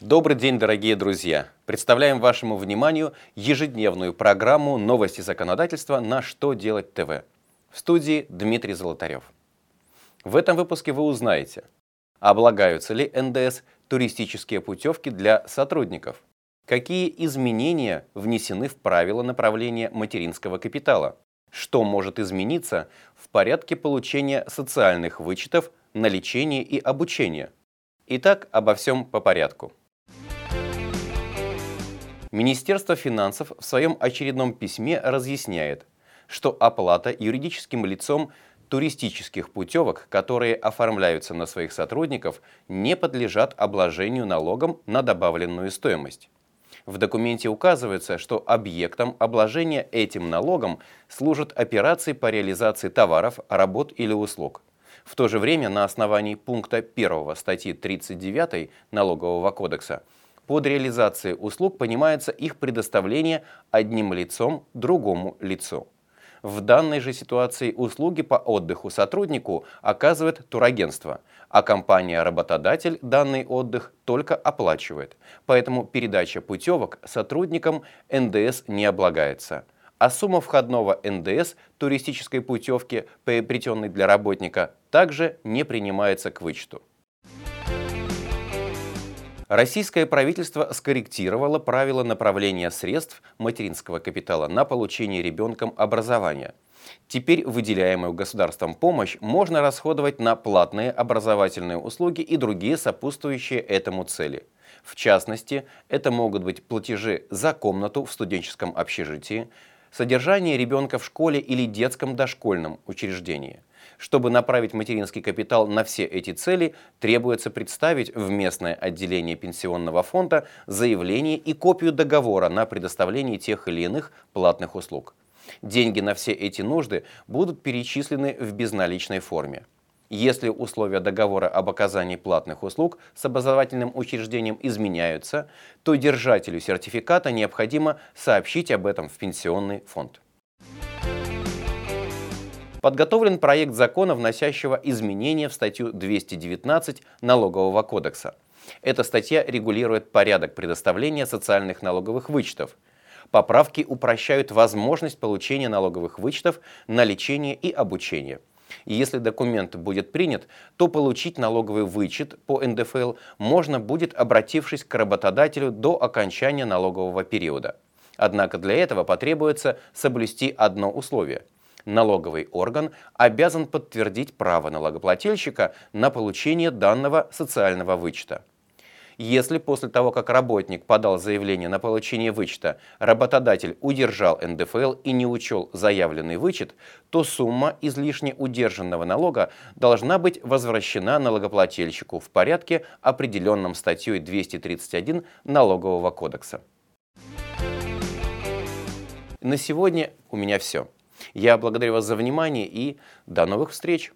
Добрый день, дорогие друзья! Представляем вашему вниманию ежедневную программу «Новости законодательства» на «Что делать ТВ». В студии Дмитрий Золотарев. В этом выпуске вы узнаете, облагаются ли НДС туристические путевки для сотрудников, какие изменения внесены в правила направления материнского капитала, что может измениться в порядке получения социальных вычетов на лечение и обучение. Итак, обо всем по порядку. Министерство финансов в своем очередном письме разъясняет, что оплата юридическим лицом туристических путевок, которые оформляются на своих сотрудников, не подлежат обложению налогом на добавленную стоимость. В документе указывается, что объектом обложения этим налогом служат операции по реализации товаров, работ или услуг. В то же время на основании пункта 1 статьи 39 Налогового кодекса под реализацией услуг понимается их предоставление одним лицом другому лицу. В данной же ситуации услуги по отдыху сотруднику оказывает турагентство, а компания-работодатель данный отдых только оплачивает. Поэтому передача путевок сотрудникам НДС не облагается. А сумма входного НДС туристической путевки, приобретенной для работника, также не принимается к вычету. Российское правительство скорректировало правила направления средств материнского капитала на получение ребенком образования. Теперь выделяемую государством помощь можно расходовать на платные образовательные услуги и другие сопутствующие этому цели. В частности, это могут быть платежи за комнату в студенческом общежитии, содержание ребенка в школе или детском дошкольном учреждении – чтобы направить материнский капитал на все эти цели, требуется представить в местное отделение пенсионного фонда заявление и копию договора на предоставление тех или иных платных услуг. Деньги на все эти нужды будут перечислены в безналичной форме. Если условия договора об оказании платных услуг с образовательным учреждением изменяются, то держателю сертификата необходимо сообщить об этом в пенсионный фонд подготовлен проект закона, вносящего изменения в статью 219 Налогового кодекса. Эта статья регулирует порядок предоставления социальных налоговых вычетов. Поправки упрощают возможность получения налоговых вычетов на лечение и обучение. И если документ будет принят, то получить налоговый вычет по НДФЛ можно будет, обратившись к работодателю до окончания налогового периода. Однако для этого потребуется соблюсти одно условие – налоговый орган обязан подтвердить право налогоплательщика на получение данного социального вычета. Если после того, как работник подал заявление на получение вычета, работодатель удержал НДФЛ и не учел заявленный вычет, то сумма излишне удержанного налога должна быть возвращена налогоплательщику в порядке, определенном статьей 231 Налогового кодекса. На сегодня у меня все. Я благодарю вас за внимание и до новых встреч!